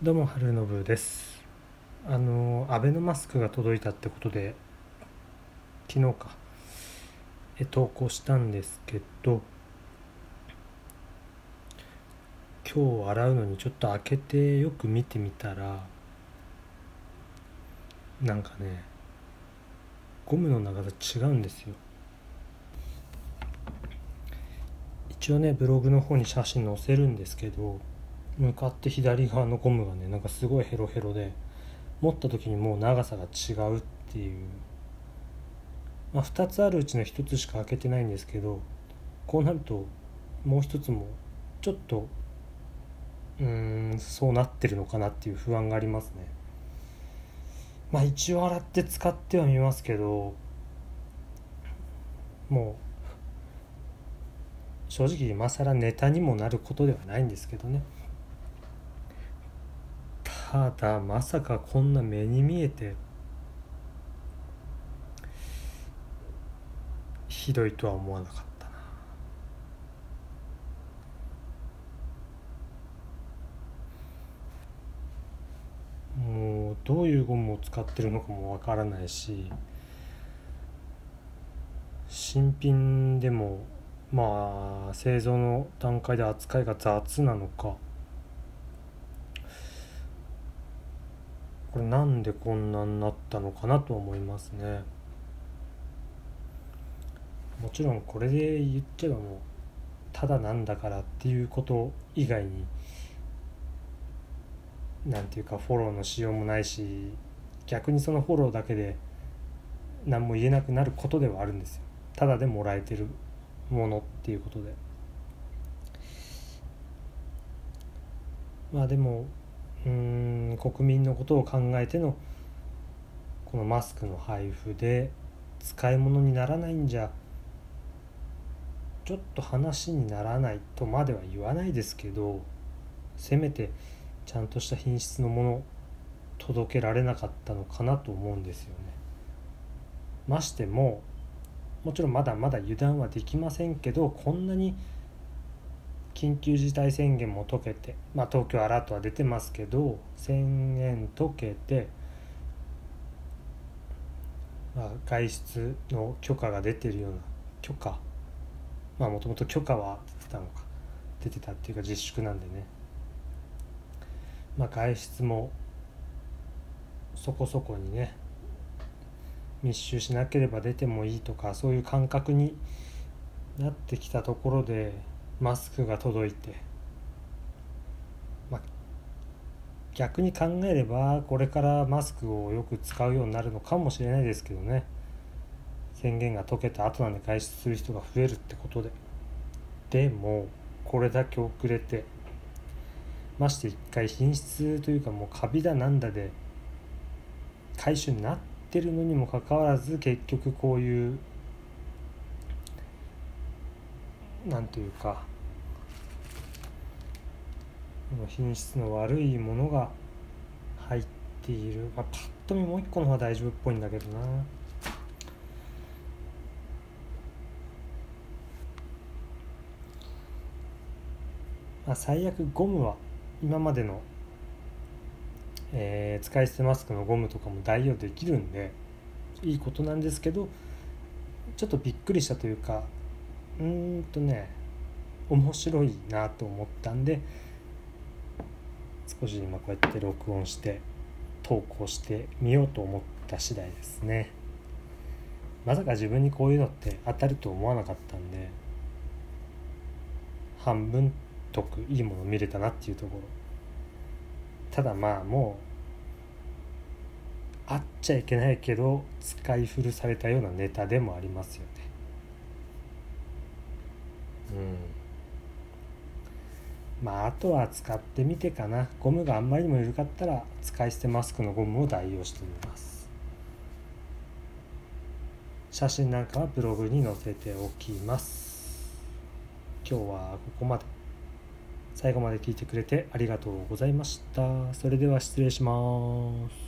どうも春信です。あのアベノマスクが届いたってことで昨日かえ投稿したんですけど今日洗うのにちょっと開けてよく見てみたらなんかねゴムの長さ違うんですよ。一応ねブログの方に写真載せるんですけど向かって左側のゴムがねなんかすごいヘロヘロで持った時にもう長さが違うっていう、まあ、2つあるうちの1つしか開けてないんですけどこうなるともう1つもちょっとうーんそうなってるのかなっていう不安がありますね。まあ一応洗って使ってはみますけどもう正直今更ネタにもなることではないんですけどね。ただまさかこんな目に見えて。ひどいとは思わなかったな。もうどういうゴムを使ってるのかもわからないし新品でもまあ製造の段階で扱いが雑なのか。これなんでこんなになったのかなと思いますね。もちろんこれで言っちゃえばもうただなんだからっていうこと以外になんていうかフォローのしようもないし逆にそのフォローだけで何も言えなくなることではあるんですよ。ただでもらえてるものっていうことで。まあでもうん国民のことを考えてのこのマスクの配布で使い物にならないんじゃちょっと話にならないとまでは言わないですけどせめてちゃんとした品質のもの届けられなかったのかなと思うんですよね。ましてももちろんまだまだ油断はできませんけどこんなに緊急事態宣言も解けて、まあ、東京アラートは出てますけど宣言解けて、まあ、外出の許可が出てるような許可まあもともと許可は出てたのか出てたっていうか自粛なんでね、まあ、外出もそこそこにね密集しなければ出てもいいとかそういう感覚になってきたところでマスクが届いて、まあ、逆に考えればこれからマスクをよく使うようになるのかもしれないですけどね。宣言が解けた後なんで外出する人が増えるってことで。でもこれだけ遅れてまして一回品質というかもうカビだなんだで回収になってるのにもかかわらず結局こういうなんというか品質の悪いものが入っている、まあ、パッと見もう一個の方は大丈夫っぽいんだけどな。まあ最悪ゴムは今までの、えー、使い捨てマスクのゴムとかも代用できるんでいいことなんですけどちょっとびっくりしたというかうーんとね面白いなと思ったんで少し今こうやって録音して投稿してみようと思った次第ですね。まさか自分にこういうのって当たると思わなかったんで半分得いいもの見れたなっていうところ。ただまあもうあっちゃいけないけど使い古されたようなネタでもありますよね。まああとは使ってみてかな。ゴムがあんまりにも緩かったら使い捨てマスクのゴムを代用してみます。写真なんかはブログに載せておきます。今日はここまで。最後まで聞いてくれてありがとうございました。それでは失礼します。